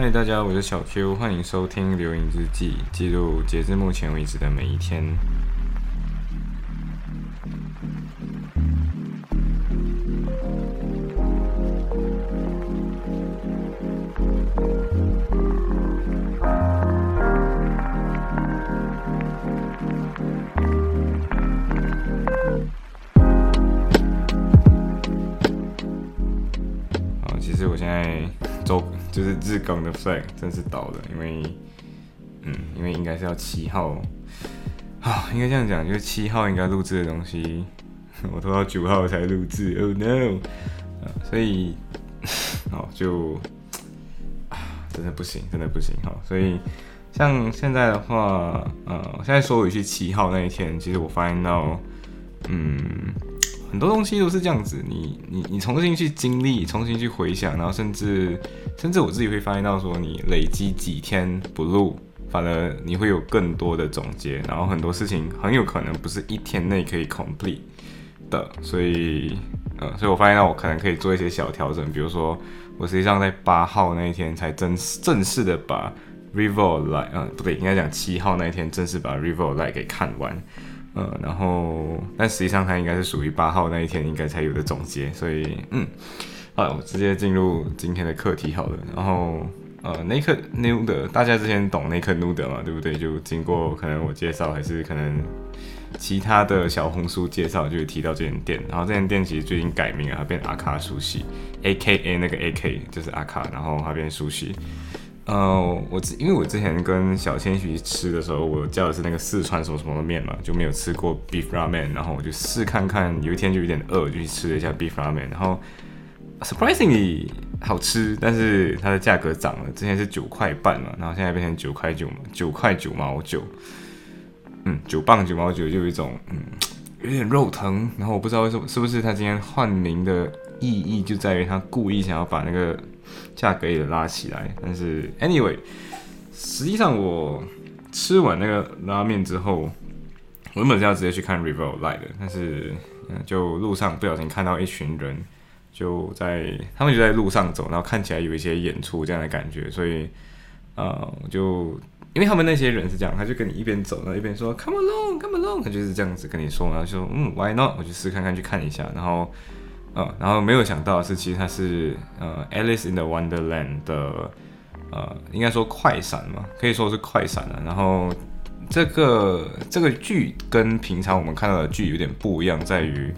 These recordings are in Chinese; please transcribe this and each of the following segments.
嗨，大家，我是小 Q，欢迎收听《留影日记》，记录截至目前为止的每一天。其实我现在就是日更的 flag 真是倒了，因为嗯，因为应该是要七号啊，应该这样讲，就是七号应该录制的东西，我拖到九号才录制，Oh no！啊，所以 哦就啊，真的不行，真的不行哈，所以像现在的话，呃，现在说回去七号那一天，其实我发现到，嗯。很多东西都是这样子，你你你重新去经历，重新去回想，然后甚至甚至我自己会发现到说，你累积几天不录，反而你会有更多的总结，然后很多事情很有可能不是一天内可以 complete 的，所以呃，所以我发现到我可能可以做一些小调整，比如说我实际上在八号那一天才正正式的把 River Light，嗯，不对，应该讲七号那一天正式把 River Light 给看完。呃，然后，但实际上它应该是属于八号那一天应该才有的总结，所以，嗯，好，我直接进入今天的课题好了。然后，呃，Naked Nude，大家之前懂 Naked Nude 嘛，对不对？就经过可能我介绍，还是可能其他的小红书介绍，就提到这间店。然后这间店其实最近改名了，它变阿卡苏西，A K A 那个 A K 就是阿卡，然后它变苏西。呃，我之因为我之前跟小千去吃的时候，我叫的是那个四川什么什么的面嘛，就没有吃过 beef ramen，然后我就试看看，有一天就有点饿，就去吃了一下 beef ramen，然后 surprisingly 好吃，但是它的价格涨了，之前是九块半嘛，然后现在变成九块九嘛，九块九毛九，嗯，九磅九毛九就有一种嗯有点肉疼，然后我不知道为什么是不是他今天换名的意义就在于他故意想要把那个。价格也拉起来，但是 anyway，实际上我吃完那个拉面之后，我原本是要直接去看 River Light 的，但是就路上不小心看到一群人就在他们就在路上走，然后看起来有一些演出这样的感觉，所以呃，就因为他们那些人是这样，他就跟你一边走，然后一边说 Come along，Come along，他就是这样子跟你说，然后说嗯 Why not？我去试看看去看一下，然后。呃，然后没有想到的是，其实它是呃《Alice in the Wonderland》的呃，应该说快闪嘛，可以说是快闪了。然后这个这个剧跟平常我们看到的剧有点不一样，在于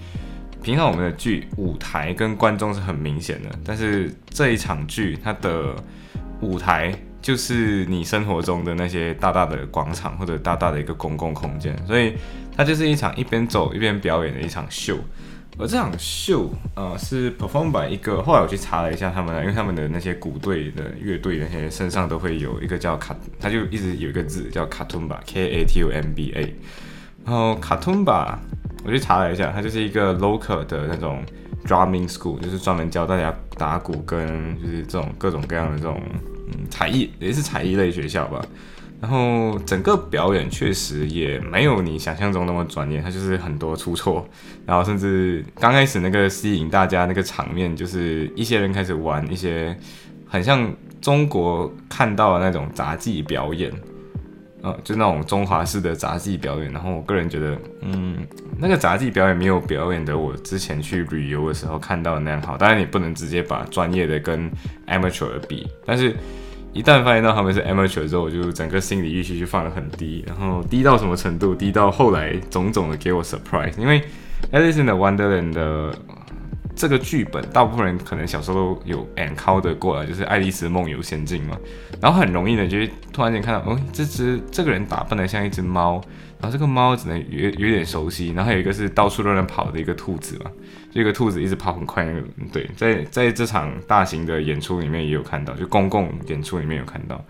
平常我们的剧舞台跟观众是很明显的，但是这一场剧它的舞台就是你生活中的那些大大的广场或者大大的一个公共空间，所以它就是一场一边走一边表演的一场秀。而这场秀，呃，是 perform by 一个。后来我去查了一下他们，因为他们的那些鼓队的乐队那些身上都会有一个叫卡，他就一直有一个字叫卡通吧，K A T U M B A。然后卡通吧，我去查了一下，它就是一个 local 的那种 drumming school，就是专门教大家打鼓跟就是这种各种各样的这种嗯才艺，也是才艺类学校吧。然后整个表演确实也没有你想象中那么专业，它就是很多出错，然后甚至刚开始那个吸引大家那个场面，就是一些人开始玩一些很像中国看到的那种杂技表演，呃，就那种中华式的杂技表演。然后我个人觉得，嗯，那个杂技表演没有表演的我之前去旅游的时候看到的那样好。当然你不能直接把专业的跟 amateur 比，但是。一旦发现到他们是 amateur 之后，我就整个心理预期就放得很低，然后低到什么程度？低到后来种种的给我 surprise。因为 Alice in Wonderland 的这个剧本，大部分人可能小时候都有 encounter 过了，就是《爱丽丝梦游仙境》嘛。然后很容易的，就突然间看到，哦，这只这个人打扮的像一只猫，然后这个猫只能有有点熟悉，然后还有一个是到处都能跑的一个兔子嘛。这个兔子一直跑很快，那个对，在在这场大型的演出里面也有看到，就公共演出里面有看到，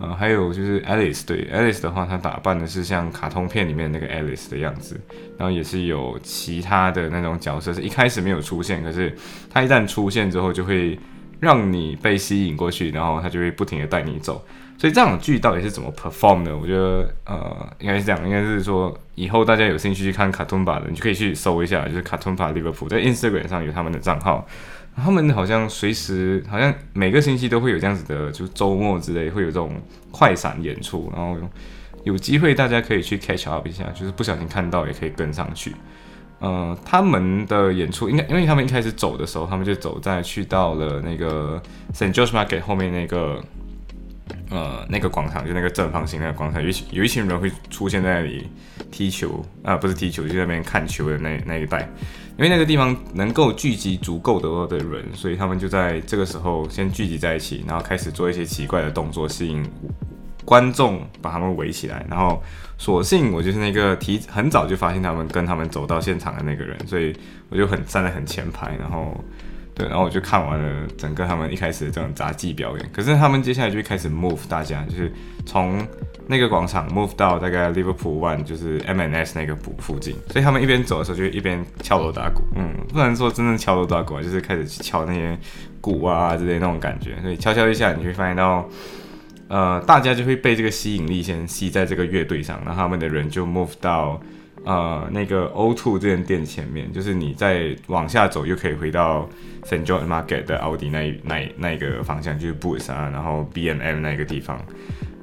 呃，还有就是 Alice，对 Alice 的话，她打扮的是像卡通片里面那个 Alice 的样子，然后也是有其他的那种角色是一开始没有出现，可是他一旦出现之后，就会让你被吸引过去，然后他就会不停的带你走。所以这种剧到底是怎么 perform 的？我觉得呃，应该是这样，应该是说以后大家有兴趣去看卡通版的，你就可以去搜一下，就是卡通版 Liverpool 在 Instagram 上有他们的账号，他们好像随时好像每个星期都会有这样子的，就是周末之类会有这种快闪演出，然后有机会大家可以去 catch up 一下，就是不小心看到也可以跟上去。嗯，他们的演出应该，因为他们一开始走的时候，他们就走在去到了那个 Saint George Market 后面那个。呃，那个广场就那个正方形那个广场，有有一群人会出现在那里踢球啊，不是踢球，就在那边看球的那那一带，因为那个地方能够聚集足够多的人，所以他们就在这个时候先聚集在一起，然后开始做一些奇怪的动作，吸引观众把他们围起来，然后所幸我就是那个提很早就发现他们跟他们走到现场的那个人，所以我就很站在很前排，然后。然后我就看完了整个他们一开始的这种杂技表演，可是他们接下来就会开始 move 大家，就是从那个广场 move 到大概 Liverpool One，就是 MNS 那个附附近，所以他们一边走的时候就一边敲锣打鼓，嗯，不能说真正敲锣打鼓啊，就是开始敲那些鼓啊之类那种感觉，所以敲敲一下，你会发现到，呃，大家就会被这个吸引力先吸在这个乐队上，然后他们的人就 move 到。呃，那个 O2 这间店前面，就是你再往下走，又可以回到 Saint John Market 的奥迪那那那个方向，就是 Boots 啊，然后 B&M 那个地方。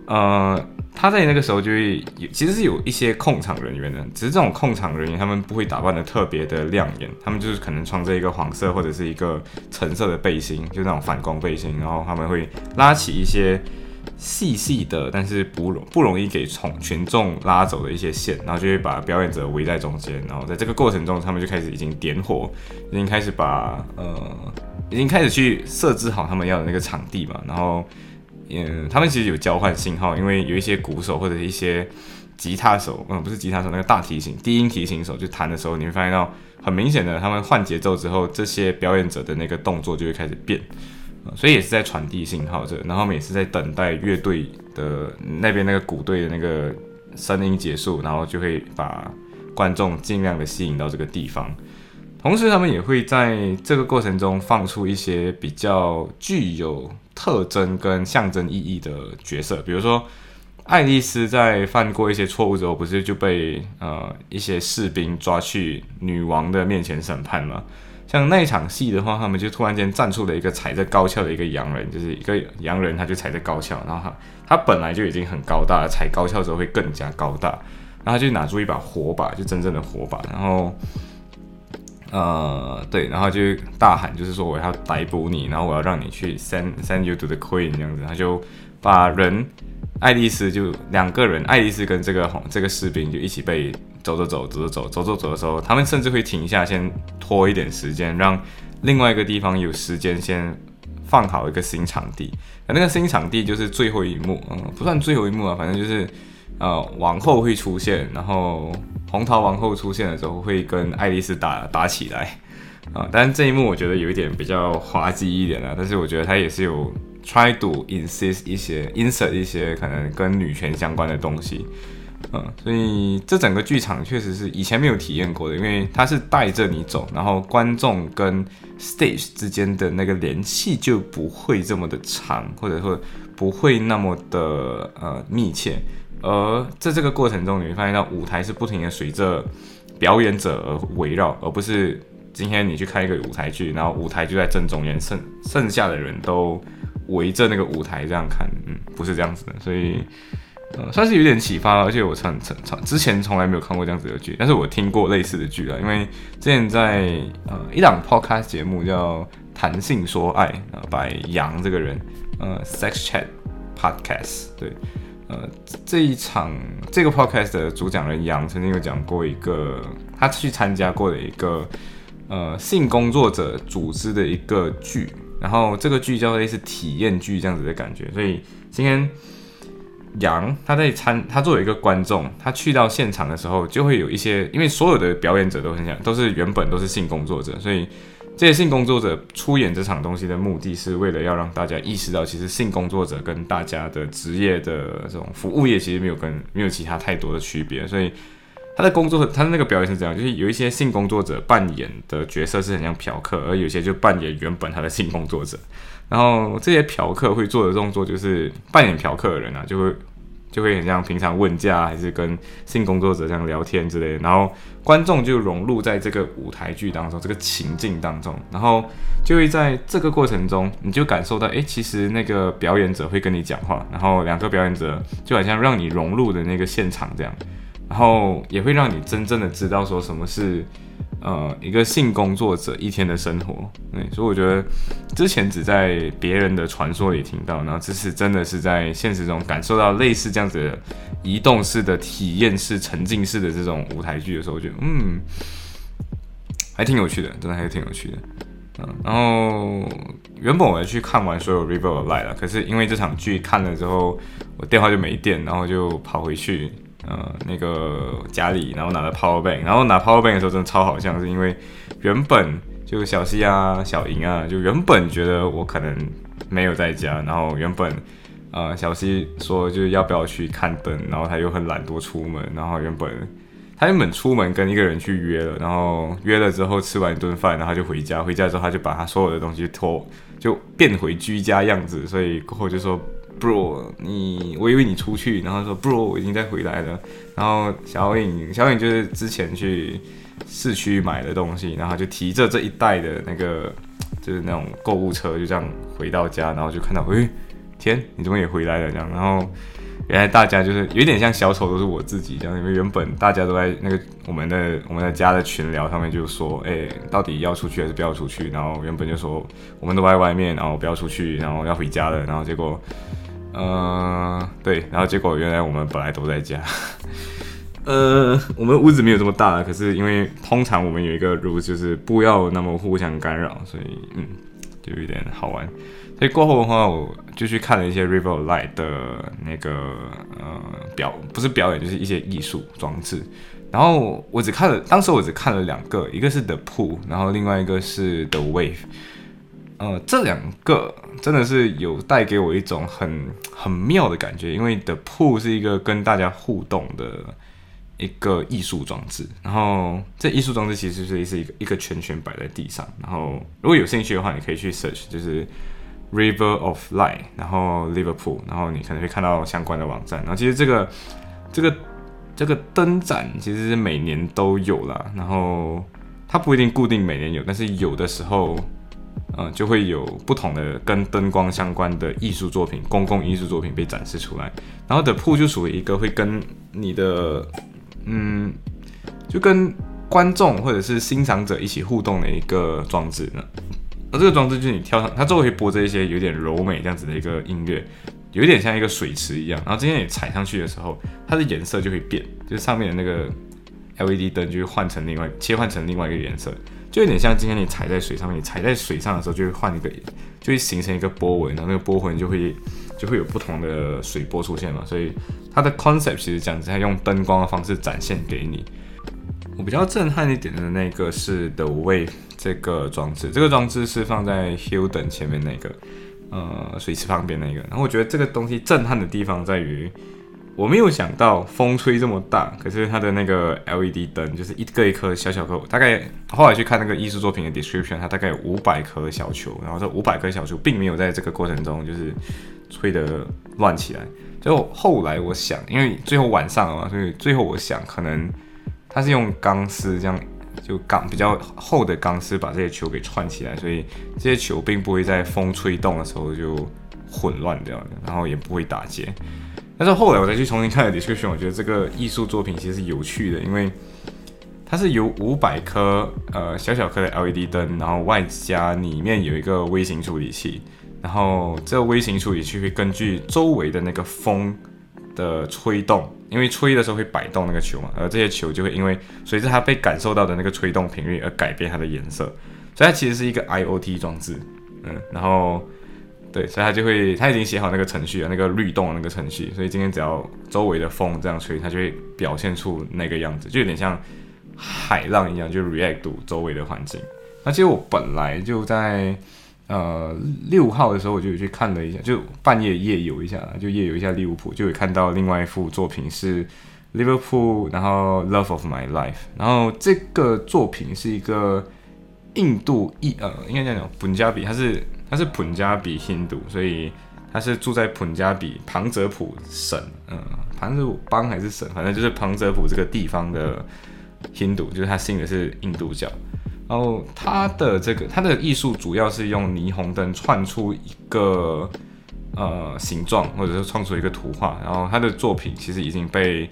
呃，他在那个时候就会有，其实是有一些控场人员的，只是这种控场人员他们不会打扮的特别的亮眼，他们就是可能穿着一个黄色或者是一个橙色的背心，就那种反光背心，然后他们会拉起一些。细细的，但是不容不容易给从群众拉走的一些线，然后就会把表演者围在中间，然后在这个过程中，他们就开始已经点火，已经开始把呃，已经开始去设置好他们要的那个场地嘛，然后嗯，他们其实有交换信号，因为有一些鼓手或者一些吉他手，嗯，不是吉他手，那个大提琴低音提琴手就弹的时候，你会发现到很明显的，他们换节奏之后，这些表演者的那个动作就会开始变。所以也是在传递信号着，然后我们也是在等待乐队的那边那个鼓队的那个声音结束，然后就会把观众尽量的吸引到这个地方。同时，他们也会在这个过程中放出一些比较具有特征跟象征意义的角色，比如说爱丽丝在犯过一些错误之后，不是就被呃一些士兵抓去女王的面前审判吗？像那一场戏的话，他们就突然间站出了一个踩着高跷的一个洋人，就是一个洋人，他就踩着高跷，然后他他本来就已经很高大，踩高跷之后会更加高大，然后他就拿出一把火把，就真正的火把，然后呃对，然后就大喊，就是说我要逮捕你，然后我要让你去 send send you to the queen 这样子，他就把人爱丽丝就两个人，爱丽丝跟这个红这个士兵就一起被。走走走走走走走走走的时候，他们甚至会停下，先拖一点时间，让另外一个地方有时间先放好一个新场地。那那个新场地就是最后一幕，嗯，不算最后一幕啊，反正就是呃，王后会出现，然后红桃王后出现的时候会跟爱丽丝打打起来啊。但是这一幕我觉得有一点比较滑稽一点啊，但是我觉得他也是有 try to insist 一些 insert 一些可能跟女权相关的东西。嗯，所以这整个剧场确实是以前没有体验过的，因为它是带着你走，然后观众跟 stage 之间的那个联系就不会这么的长，或者说不会那么的呃密切。而在这个过程中，你会发现到舞台是不停的随着表演者而围绕，而不是今天你去看一个舞台剧，然后舞台就在正中间，剩剩下的人都围着那个舞台这样看，嗯，不是这样子的，所以。呃，算是有点启发，而且我从从从之前从来没有看过这样子的剧，但是我听过类似的剧啊，因为之前在呃一档 podcast 节目叫《谈性说爱》啊，by 杨这个人，呃，sex chat podcast，对，呃，这一场这个 podcast 的主讲人杨曾经有讲过一个他去参加过的一个呃性工作者组织的一个剧，然后这个剧叫类似体验剧这样子的感觉，所以今天。杨他在参，他作为一个观众，他去到现场的时候，就会有一些，因为所有的表演者都很想，都是原本都是性工作者，所以这些性工作者出演这场东西的目的是为了要让大家意识到，其实性工作者跟大家的职业的这种服务业其实没有跟没有其他太多的区别，所以他的工作，他的那个表演是这样，就是有一些性工作者扮演的角色是很像嫖客，而有些就扮演原本他的性工作者。然后这些嫖客会做的动作，就是扮演嫖客的人啊，就会就会很像平常问价，还是跟性工作者这样聊天之类的。然后观众就融入在这个舞台剧当中，这个情境当中，然后就会在这个过程中，你就感受到，哎，其实那个表演者会跟你讲话，然后两个表演者就好像让你融入的那个现场这样，然后也会让你真正的知道说什么是。呃，一个性工作者一天的生活，对，所以我觉得之前只在别人的传说里听到，然后这次真的是在现实中感受到类似这样子的移动式的体验式、沉浸式的这种舞台剧的时候，我觉得嗯，还挺有趣的，真的还是挺有趣的。然后原本我要去看完所有 River Light 了，可是因为这场剧看了之后，我电话就没电，然后就跑回去。呃，那个家里，然后拿了 power bank，然后拿 power bank 的时候真的超好笑，是因为原本就小西啊、小莹啊，就原本觉得我可能没有在家，然后原本呃小西说就是要不要去看灯，然后他又很懒惰出门，然后原本他原本出门跟一个人去约了，然后约了之后吃完一顿饭，然后就回家，回家之后他就把他所有的东西拖，就变回居家样子，所以过后就说。bro，你我以为你出去，然后说 bro，我已经在回来了。然后小颖，小颖就是之前去市区买的东西，然后就提着这一袋的那个就是那种购物车，就这样回到家，然后就看到，诶，天，你怎么也回来了？这样，然后原来大家就是有点像小丑都是我自己这样，因为原本大家都在那个我们的我们的家的群聊上面就说，哎，到底要出去还是不要出去？然后原本就说我们都在外面，然后不要出去，然后要回家了，然后结果。呃，对，然后结果原来我们本来都在家，呃，我们屋子没有这么大，可是因为通常我们有一个 rule 就是不要那么互相干扰，所以嗯，就有点好玩。所以过后的话，我就去看了一些 River Light 的那个呃表，不是表演，就是一些艺术装置。然后我只看了，当时我只看了两个，一个是 The Pool，然后另外一个是 The Wave。呃，这两个真的是有带给我一种很很妙的感觉，因为的铺是一个跟大家互动的一个艺术装置，然后这艺术装置其实是是一个一个圈圈摆在地上，然后如果有兴趣的话，你可以去 search，就是 River of Light，然后 Liverpool，然后你可能会看到相关的网站，然后其实这个这个这个灯展其实是每年都有啦，然后它不一定固定每年有，但是有的时候。嗯，就会有不同的跟灯光相关的艺术作品、公共艺术作品被展示出来。然后，The Pool 就属于一个会跟你的，嗯，就跟观众或者是欣赏者一起互动的一个装置呢。而这个装置就是你跳上，它周围会播着一些有点柔美这样子的一个音乐，有点像一个水池一样。然后今天你踩上去的时候，它的颜色就会变，就是上面的那个 LED 灯就会换成另外切换成另外一个颜色。就有点像今天你踩在水上面，你踩在水上的时候就会换一个，就会形成一个波纹，然后那个波纹就会就会有不同的水波出现嘛。所以它的 concept 其实这样子，它用灯光的方式展现给你。我比较震撼一点的那个是 The Wave 这个装置，这个装置是放在 Hilton 前面那个，呃，水池旁边那个。然后我觉得这个东西震撼的地方在于。我没有想到风吹这么大，可是它的那个 LED 灯就是一个一颗小小颗，大概后来去看那个艺术作品的 description，它大概有五百颗小球，然后这五百颗小球并没有在这个过程中就是吹得乱起来。就后来我想，因为最后晚上了嘛，所以最后我想可能它是用钢丝这样就钢比较厚的钢丝把这些球给串起来，所以这些球并不会在风吹动的时候就混乱掉，然后也不会打结。但是后来我再去重新看了 description，我觉得这个艺术作品其实是有趣的，因为它是由五百颗呃小小颗的 LED 灯，然后外加里面有一个微型处理器，然后这个微型处理器会根据周围的那个风的吹动，因为吹的时候会摆动那个球嘛，而这些球就会因为随着它被感受到的那个吹动频率而改变它的颜色，所以它其实是一个 IOT 装置，嗯，然后。对，所以他就会，他已经写好那个程序了，那个律动的那个程序，所以今天只要周围的风这样吹，它就会表现出那个样子，就有点像海浪一样，就 react 周围的环境。那其实我本来就在呃六号的时候，我就有去看了一下，就半夜夜游一下，就夜游一下利物浦，就有看到另外一幅作品是 Liverpool，然后 Love of My Life，然后这个作品是一个印度裔呃，应该这样讲，本加比，它是。他是普加比印度，所以他是住在普加比旁泽普省，嗯，庞泽普邦还是省，反正就是庞泽普这个地方的印度就是他信的是印度教。然后他的这个他的艺术主要是用霓虹灯串出一个呃形状，或者是创出一个图画。然后他的作品其实已经被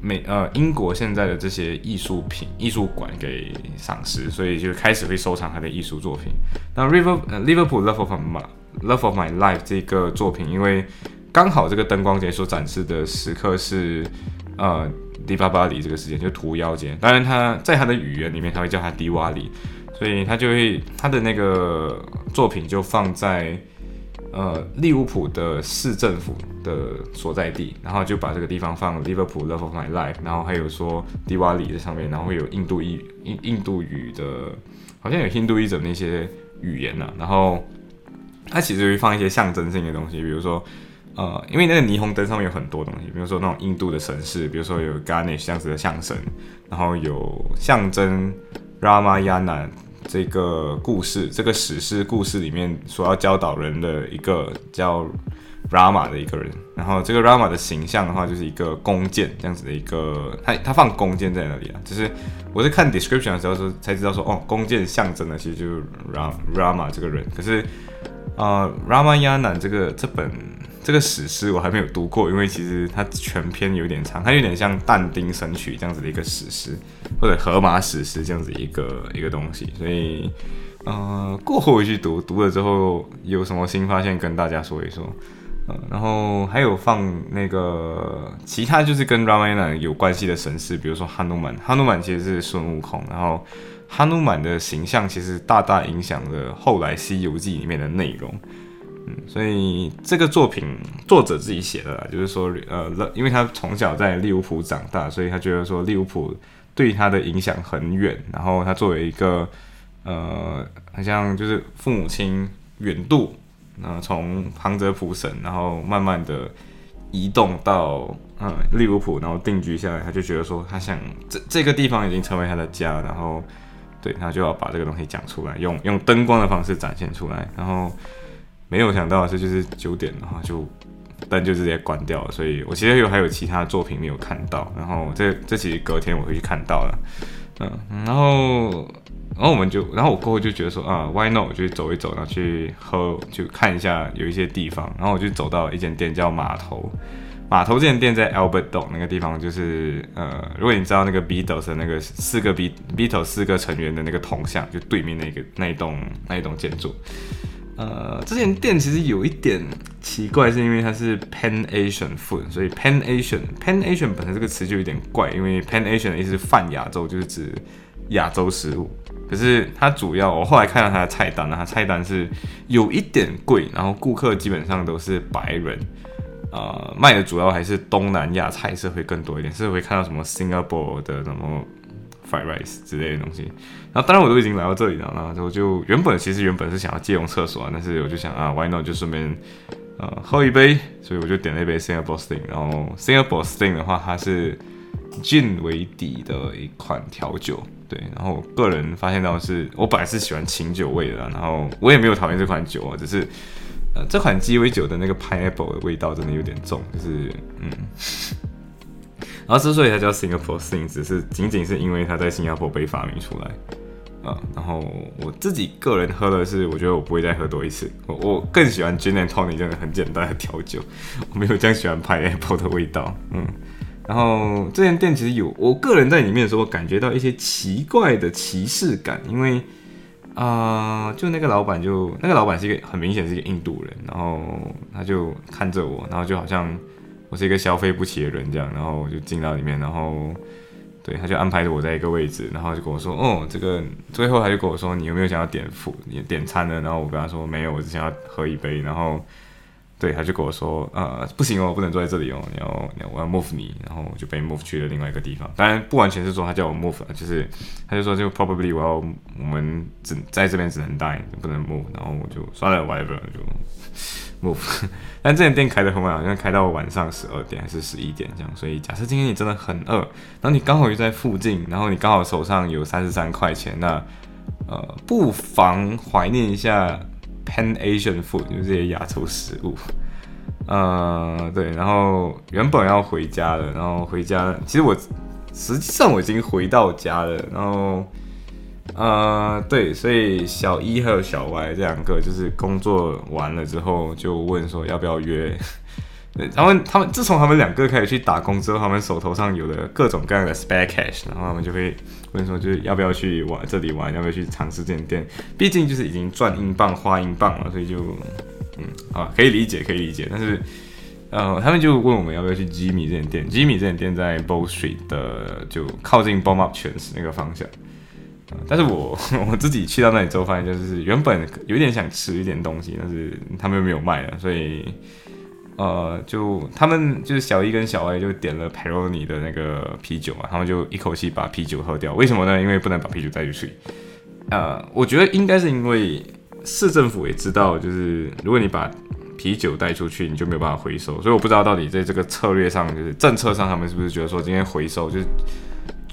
美呃英国现在的这些艺术品艺术馆给赏识，所以就开始会收藏他的艺术作品。那 River 呃 Liverpool Love of My Love of My Life 这个作品，因为刚好这个灯光节所展示的时刻是呃。迪巴巴里这个时间就屠妖节，当然他在他的语言里面他会叫他迪瓦里，所以他就会他的那个作品就放在呃利物浦的市政府的所在地，然后就把这个地方放 Liverpool Love of My Life，然后还有说迪瓦里在上面，然后会有印度语印印度语的，好像有印度语的那些语言呢，然后他其实会放一些象征性的东西，比如说。呃，因为那个霓虹灯上面有很多东西，比如说那种印度的神士，比如说有 Ganesh 这样子的象神，然后有象征 Ramayana 这个故事，这个史诗故事里面所要教导人的一个叫 Rama 的一个人，然后这个 Rama 的形象的话，就是一个弓箭这样子的一个，他他放弓箭在那里啊，就是我在看 description 的时候说才知道说，哦，弓箭象征的其实就是 Ram Rama 这个人，可是呃 Ramayana 这个这本。这个史诗我还没有读过，因为其实它全篇有点长，它有点像但丁神曲这样子的一个史诗，或者荷马史诗这样子一个一个东西，所以呃过后回去读，读了之后有什么新发现跟大家说一说，呃，然后还有放那个其他就是跟 Ramayana 有关系的神事，比如说哈努曼，哈努曼其实是孙悟空，然后哈努曼的形象其实大大影响了后来《西游记》里面的内容。所以这个作品作者自己写的，就是说，呃，因为他从小在利物浦长大，所以他觉得说利物浦对他的影响很远。然后他作为一个，呃，好像就是父母亲远渡，呃，从庞泽普省，然后慢慢的移动到，嗯，利物浦，然后定居下来，他就觉得说，他想这这个地方已经成为他的家，然后，对他就要把这个东西讲出来，用用灯光的方式展现出来，然后。没有想到的是，就是九点，然后就灯就直接关掉了。所以我其实有还有其他作品没有看到。然后这这其实隔天我会去看到了，嗯，然后然后我们就，然后我过后就觉得说啊，Why not？我就走一走，然后去喝，就看一下有一些地方。然后我就走到一间店叫码头，码头这间店在 Albert Dock 那个地方，就是呃，如果你知道那个 Beatles 的那个四个 Be Beatles 四个成员的那个铜像，就对面那个那一栋那一栋建筑。呃，这间店其实有一点奇怪，是因为它是 Pan Asian Food，所以 Pan Asian Pan Asian 本身这个词就有点怪，因为 Pan Asian 的意思是泛亚洲，就是指亚洲食物。可是它主要，我后来看到它的菜单呢，它菜单是有一点贵，然后顾客基本上都是白人，呃，卖的主要还是东南亚菜色会更多一点，是会看到什么 Singapore 的什么。Fried rice 之类的东西，然后当然我都已经来到这里了，然后就原本其实原本是想要借用厕所啊，但是我就想啊，why not 就顺便呃喝一杯，所以我就点了一杯 Singapore Sting，然后 Singapore Sting 的话，它是 gin 为底的一款调酒，对，然后我个人发现到是我本来是喜欢清酒味的，然后我也没有讨厌这款酒啊，只是呃这款鸡尾酒的那个 pineapple 的味道真的有点重，就是嗯。然后之所以它叫 Singapore Sing，只是仅仅是因为它在新加坡被发明出来，啊，然后我自己个人喝的是，我觉得我不会再喝多一次，我我更喜欢 Gin and Tonic 这样很简单的调酒，我没有这样喜欢 Pineapple 的味道，嗯，然后这间店其实有我个人在里面的时候，感觉到一些奇怪的歧视感，因为啊，就那个老板就那个老板是一个很明显是一个印度人，然后他就看着我，然后就好像。我是一个消费不起的人，这样，然后我就进到里面，然后，对，他就安排着我在一个位置，然后就跟我说，哦，这个，最后他就跟我说，你有没有想要点付点餐呢？然后我跟他说没有，我只想要喝一杯，然后，对，他就跟我说，呃，不行哦，不能坐在这里哦，你要，我要 move 你，然后我就被 move 去了另外一个地方，当然不完全是说他叫我 move，就是他就说就 probably 我要我们只在这边只能待，不能 move，然后我就算了，whatever 就。不 但这间店开的很晚，好像开到晚上十二点还是十一点这样。所以假设今天你真的很饿，然后你刚好又在附近，然后你刚好手上有三十三块钱，那呃不妨怀念一下 Pan Asian food，就是这些亚洲食物。呃，对，然后原本要回家了，然后回家，其实我实际上我已经回到家了，然后，呃，对，所以小一还有小 Y 这两个就是工作完了之后就问说要不要约。他们他们自从他们两个开始去打工之后，他们手头上有了各种各样的 spare cash，然后他们就会问说，就是要不要去玩这里玩，要不要去尝试这间店？毕竟就是已经赚英镑花英镑了，所以就嗯啊可以理解可以理解。但是呃他们就问我们要不要去 Jimmy 这间店，Jimmy 这间店在 Bow Street 的就靠近 Bomb Up 全是那个方向。但是我 我自己去到那里之后，发现就是原本有点想吃一点东西，但是他们又没有卖了，所以。呃，就他们就是小一跟小 A 就点了 Peroni 的那个啤酒嘛，他们就一口气把啤酒喝掉。为什么呢？因为不能把啤酒带出去。呃，我觉得应该是因为市政府也知道，就是如果你把啤酒带出去，你就没有办法回收。所以我不知道到底在这个策略上，就是政策上，他们是不是觉得说今天回收就是。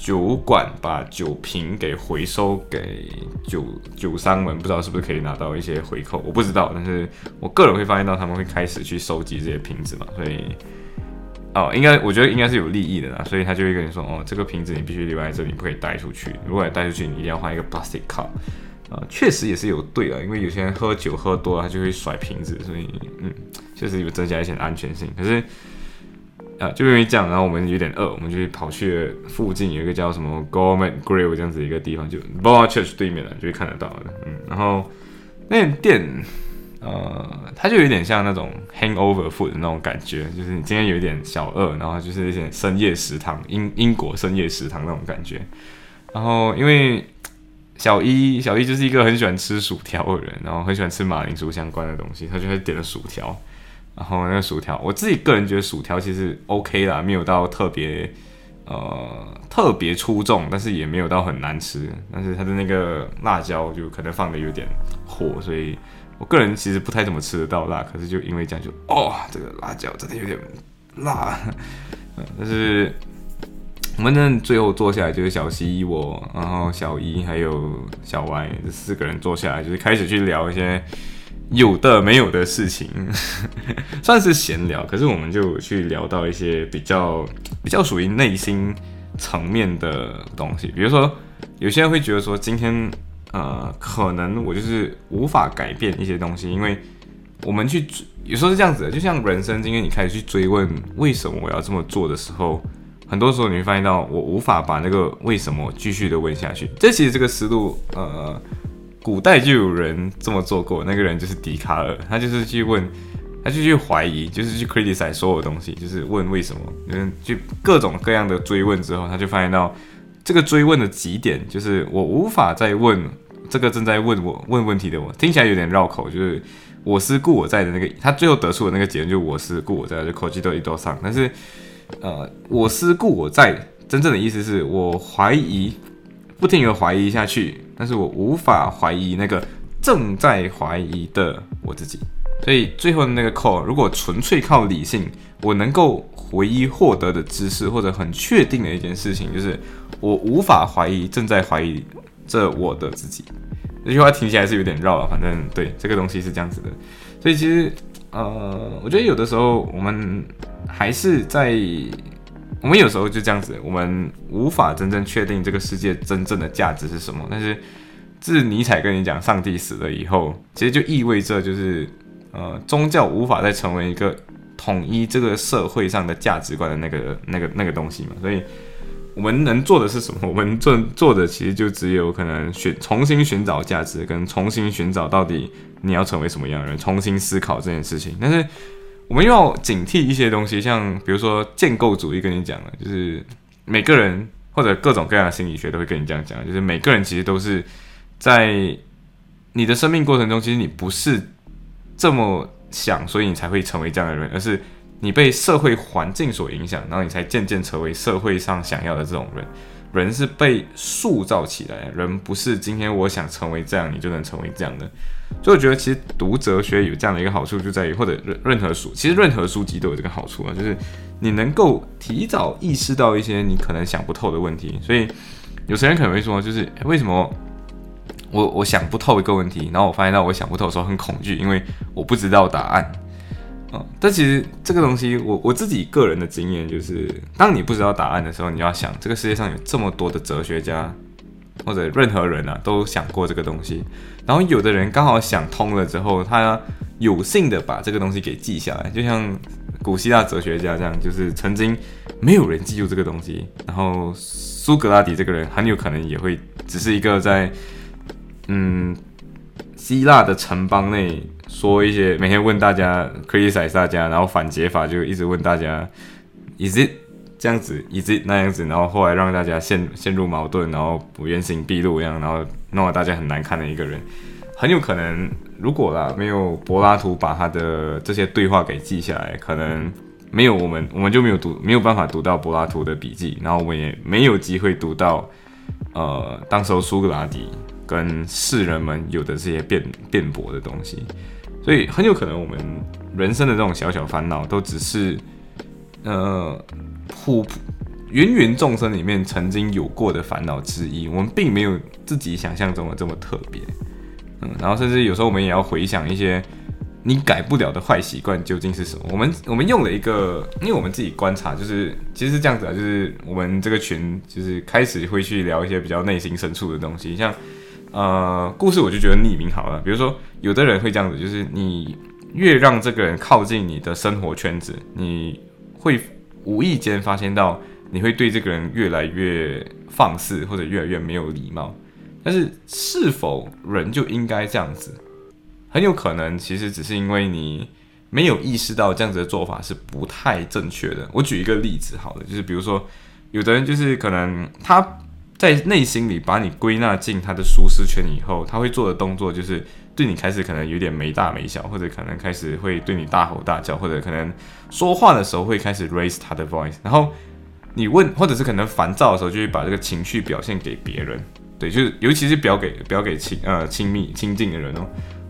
酒馆把酒瓶给回收给酒酒商们，不知道是不是可以拿到一些回扣，我不知道。但是我个人会发现到他们会开始去收集这些瓶子嘛，所以哦，应该我觉得应该是有利益的啦，所以他就会跟你说，哦，这个瓶子你必须留在这里，不可以带出去。如果你带出去，你一定要换一个 plastic cup。啊，确实也是有对啊，因为有些人喝酒喝多了，他就会甩瓶子，所以嗯，确实有增加一些安全性。可是。啊，就因为这样，然后我们有点饿，我们就跑去附近有一个叫什么 Gourmet Grill 这样子一个地方，就 b o w Church 对面的，就会看得到的。嗯，然后那店，呃，它就有点像那种 Hangover Food 的那种感觉，就是你今天有一点小饿，然后就是一些深夜食堂，英英国深夜食堂那种感觉。然后因为小一，小一就是一个很喜欢吃薯条的人，然后很喜欢吃马铃薯相关的东西，他就会点了薯条。然后那个薯条，我自己个人觉得薯条其实 OK 啦，没有到特别呃特别出众，但是也没有到很难吃。但是它的那个辣椒就可能放的有点火，所以我个人其实不太怎么吃得到辣。可是就因为这样，就哦，这个辣椒真的有点辣。但是我们呢最后坐下来就是小西我，然后小一还有小 Y 这四个人坐下来，就是开始去聊一些。有的没有的事情，算是闲聊。可是我们就去聊到一些比较比较属于内心层面的东西，比如说有些人会觉得说，今天呃，可能我就是无法改变一些东西，因为我们去有时候是这样子的，就像人生，今天你开始去追问为什么我要这么做的时候，很多时候你会发现到我无法把那个为什么继续的问下去。这其实这个思路，呃。古代就有人这么做过，那个人就是笛卡尔，他就是去问，他就去怀疑，就是去 criticize 所有东西，就是问为什么，嗯，就各种各样的追问之后，他就发现到这个追问的极点，就是我无法再问这个正在问我问问题的我，听起来有点绕口，就是我思故我在的那个，他最后得出的那个结论就是我思故我在，就口气都一多上，但是呃，我思故我在，真正的意思是我怀疑。不停的怀疑下去，但是我无法怀疑那个正在怀疑的我自己，所以最后的那个 call，如果纯粹靠理性，我能够唯一获得的知识或者很确定的一件事情，就是我无法怀疑正在怀疑这我的自己。这句话听起来是有点绕啊，反正对这个东西是这样子的。所以其实，呃，我觉得有的时候我们还是在。我们有时候就这样子，我们无法真正确定这个世界真正的价值是什么。但是，自尼采跟你讲上帝死了以后，其实就意味着就是，呃，宗教无法再成为一个统一这个社会上的价值观的那个、那个、那个东西嘛。所以，我们能做的是什么？我们做做的其实就只有可能寻重新寻找价值，跟重新寻找到底你要成为什么样的人，重新思考这件事情。但是。我们要警惕一些东西，像比如说建构主义跟你讲了，就是每个人或者各种各样的心理学都会跟你这样讲，就是每个人其实都是在你的生命过程中，其实你不是这么想，所以你才会成为这样的人，而是你被社会环境所影响，然后你才渐渐成为社会上想要的这种人。人是被塑造起来，人不是今天我想成为这样，你就能成为这样的。所以我觉得，其实读哲学有这样的一个好处，就在于或者任任何书，其实任何书籍都有这个好处啊，就是你能够提早意识到一些你可能想不透的问题。所以有些人可能会说，就是为什么我我想不透一个问题，然后我发现到我想不透的时候很恐惧，因为我不知道答案。啊，但其实这个东西，我我自己个人的经验就是，当你不知道答案的时候，你要想这个世界上有这么多的哲学家或者任何人啊，都想过这个东西。然后有的人刚好想通了之后，他有幸的把这个东西给记下来，就像古希腊哲学家这样，就是曾经没有人记住这个东西。然后苏格拉底这个人很有可能也会只是一个在嗯希腊的城邦内说一些，每天问大家 criticize 大家，然后反解法就一直问大家 is it 这样子一直那样子，然后后来让大家陷陷入矛盾，然后不原形毕露一样，然后。弄得大家很难看的一个人，很有可能，如果啦没有柏拉图把他的这些对话给记下来，可能没有我们，我们就没有读，没有办法读到柏拉图的笔记，然后我们也没有机会读到，呃，当时候苏格拉底跟世人们有的这些辩辩驳的东西，所以很有可能我们人生的这种小小烦恼，都只是，呃，普普。芸芸众生里面曾经有过的烦恼之一，我们并没有自己想象中的这么特别，嗯，然后甚至有时候我们也要回想一些你改不了的坏习惯究竟是什么。我们我们用了一个，因为我们自己观察，就是其实是这样子啊，就是我们这个群就是开始会去聊一些比较内心深处的东西，像呃故事，我就觉得匿名好了。比如说有的人会这样子，就是你越让这个人靠近你的生活圈子，你会无意间发现到。你会对这个人越来越放肆，或者越来越没有礼貌。但是，是否人就应该这样子？很有可能，其实只是因为你没有意识到这样子的做法是不太正确的。我举一个例子，好了，就是比如说，有的人就是可能他在内心里把你归纳进他的舒适圈以后，他会做的动作就是对你开始可能有点没大没小，或者可能开始会对你大吼大叫，或者可能说话的时候会开始 raise 他的 voice，然后。你问，或者是可能烦躁的时候，就会把这个情绪表现给别人，对，就是尤其是表给表给亲呃亲密亲近的人哦。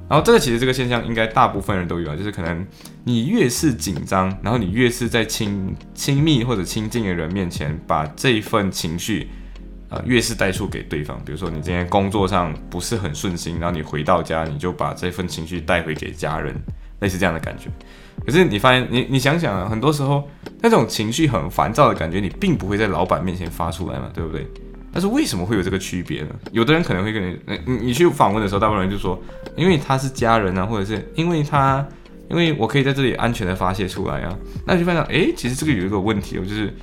然后这个其实这个现象应该大部分人都有啊，就是可能你越是紧张，然后你越是在亲亲密或者亲近的人面前，把这一份情绪越是带出给对方。比如说你今天工作上不是很顺心，然后你回到家，你就把这份情绪带回给家人，类似这样的感觉。可是你发现，你你想想啊，很多时候那种情绪很烦躁的感觉，你并不会在老板面前发出来嘛，对不对？但是为什么会有这个区别呢？有的人可能会跟你，你你去访问的时候，大部分人就说，因为他是家人啊，或者是因为他，因为我可以在这里安全的发泄出来啊。那你就发现，哎，其实这个有一个问题哦，就是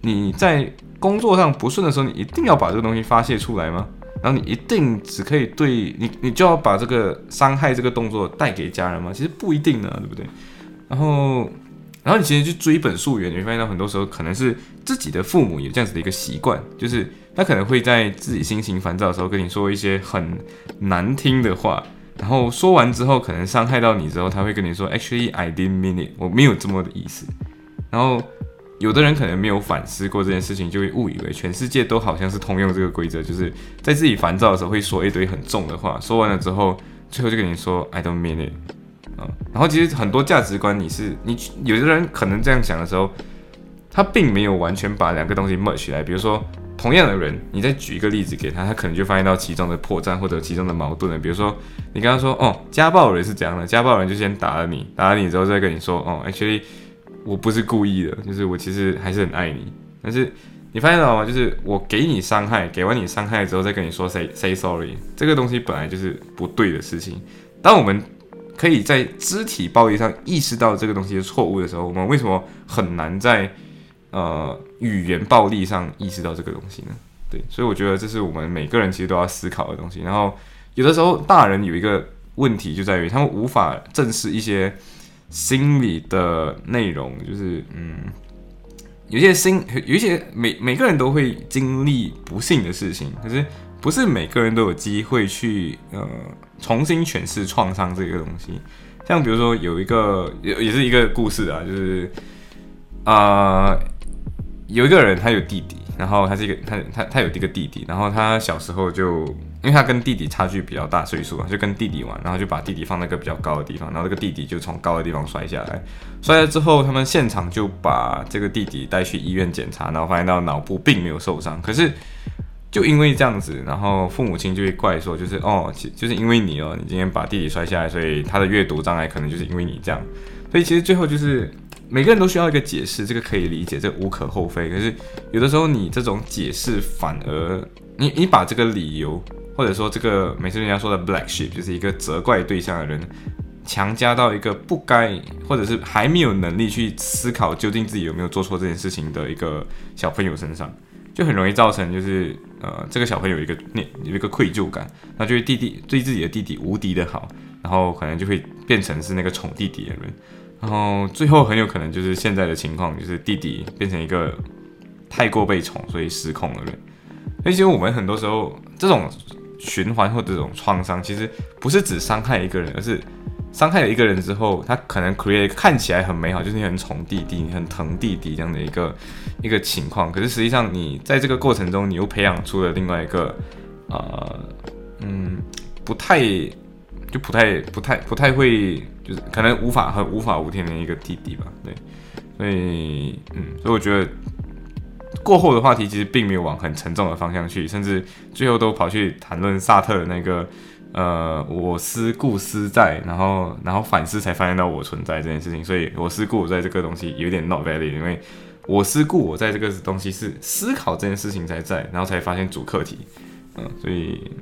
你在工作上不顺的时候，你一定要把这个东西发泄出来吗？然后你一定只可以对你，你就要把这个伤害这个动作带给家人吗？其实不一定呢，对不对？然后，然后你其实去追本溯源，你会发现到很多时候可能是自己的父母有这样子的一个习惯，就是他可能会在自己心情烦躁的时候跟你说一些很难听的话，然后说完之后可能伤害到你之后，他会跟你说，Actually I didn't mean it，我没有这么的意思。然后有的人可能没有反思过这件事情，就会误以为全世界都好像是通用这个规则，就是在自己烦躁的时候会说一堆很重的话，说完了之后，最后就跟你说 I don't mean it。嗯，然后其实很多价值观，你是你有的人可能这样想的时候，他并没有完全把两个东西 merge 起来。比如说，同样的人，你再举一个例子给他，他可能就发现到其中的破绽或者其中的矛盾了。比如说，你刚刚说，哦，家暴人是这样的，家暴人就先打了你，打了你之后再跟你说，哦，actually 我不是故意的，就是我其实还是很爱你。但是你发现到吗？就是我给你伤害，给完你伤害之后再跟你说 say say sorry，这个东西本来就是不对的事情。当我们可以在肢体暴力上意识到这个东西是错误的时候，我们为什么很难在呃语言暴力上意识到这个东西呢？对，所以我觉得这是我们每个人其实都要思考的东西。然后有的时候大人有一个问题就在于他们无法正视一些心理的内容，就是嗯，有些心有一些每每个人都会经历不幸的事情，可是不是每个人都有机会去呃。重新诠释创伤这个东西，像比如说有一个也也是一个故事啊，就是啊有一个人他有弟弟，然后他是一个他他他有一个弟弟，然后他小时候就因为他跟弟弟差距比较大岁数啊，就跟弟弟玩，然后就把弟弟放在一个比较高的地方，然后这个弟弟就从高的地方摔下来，摔了之后他们现场就把这个弟弟带去医院检查，然后发现到脑部并没有受伤，可是。就因为这样子，然后父母亲就会怪说，就是哦，就是因为你哦，你今天把弟弟摔下来，所以他的阅读障碍可能就是因为你这样。所以其实最后就是 每个人都需要一个解释，这个可以理解，这无可厚非。可是有的时候你这种解释反而你你把这个理由或者说这个每次人家说的 black sheep 就是一个责怪对象的人，强加到一个不该或者是还没有能力去思考究竟自己有没有做错这件事情的一个小朋友身上。就很容易造成，就是呃，这个小朋友有一个那有一个愧疚感，那就是弟弟对自己的弟弟无敌的好，然后可能就会变成是那个宠弟弟的人，然后最后很有可能就是现在的情况，就是弟弟变成一个太过被宠所以失控的人。而且我们很多时候这种循环或者这种创伤，其实不是只伤害一个人，而是。伤害了一个人之后，他可能 create 看起来很美好，就是你很宠弟弟，你很疼弟弟这样的一个一个情况。可是实际上，你在这个过程中，你又培养出了另外一个，呃，嗯，不太就不太不太不太会，就是可能无法和无法无天的一个弟弟吧。对，所以嗯，所以我觉得过后的话题其实并没有往很沉重的方向去，甚至最后都跑去谈论萨特的那个。呃，我思故思在，然后然后反思才发现到我存在这件事情，所以我思故我在这个东西有点 not valid，因为我思故我在这个东西是思考这件事情才在，然后才发现主课题，嗯，所以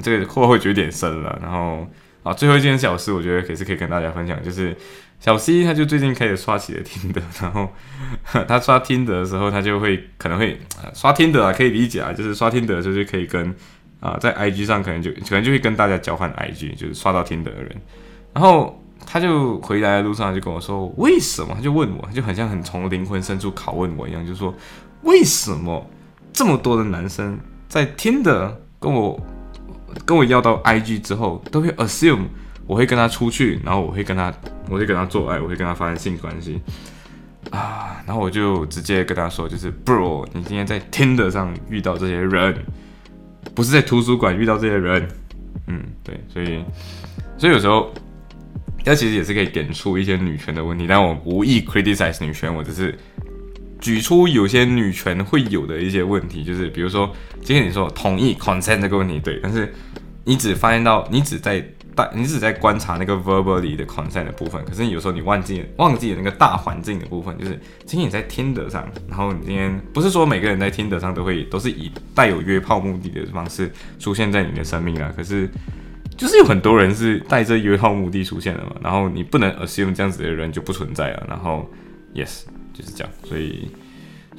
这个会会觉得有点深了。然后啊，最后一件小事，我觉得也是可以跟大家分享，就是小 C 他就最近开始刷起了听的，然后 他刷听的的时候，他就会可能会刷听的啊，可以理解啊，就是刷听的就是可以跟。啊，在 IG 上可能就可能就会跟大家交换 IG，就是刷到听的人，然后他就回来的路上就跟我说，为什么？他就问我，就很像很从灵魂深处拷问我一样，就说为什么这么多的男生在听的跟我跟我要到 IG 之后，都会 assume 我会跟他出去，然后我会跟他我会跟他做爱，我会跟他发生性关系啊，然后我就直接跟他说，就是 Bro，你今天在 Tinder 上遇到这些人。不是在图书馆遇到这些人，嗯，对，所以，所以有时候，它其实也是可以点出一些女权的问题。但我无意 criticize 女权，我只是举出有些女权会有的一些问题，就是比如说，今天你说同意 consent 这个问题，对，但是你只发现到，你只在大。你只在观察那个 verbally 的 consent 的部分，可是有时候你忘记忘记了那个大环境的部分，就是今天你在听得上，然后你今天不是说每个人在听得上都会都是以带有约炮目的的方式出现在你的生命啊，可是就是有很多人是带着约炮目的出现的嘛，然后你不能 assume 这样子的人就不存在了，然后 yes 就是这样，所以。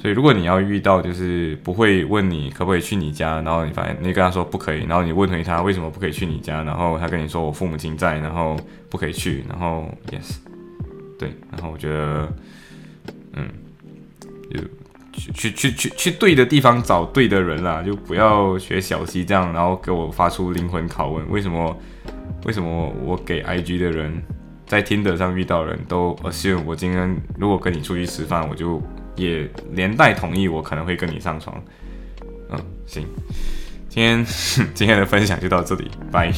所以，如果你要遇到就是不会问你可不可以去你家，然后你发现你跟他说不可以，然后你问回他为什么不可以去你家，然后他跟你说我父母亲在，然后不可以去，然后 yes，对，然后我觉得，嗯，就去去去去去对的地方找对的人啦，就不要学小西这样，然后给我发出灵魂拷问，为什么为什么我给 IG 的人在听的上遇到人都 assume 我今天如果跟你出去吃饭，我就。也连带同意，我可能会跟你上床。嗯，行，今天 今天的分享就到这里，拜。